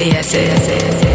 yes, yes, yes.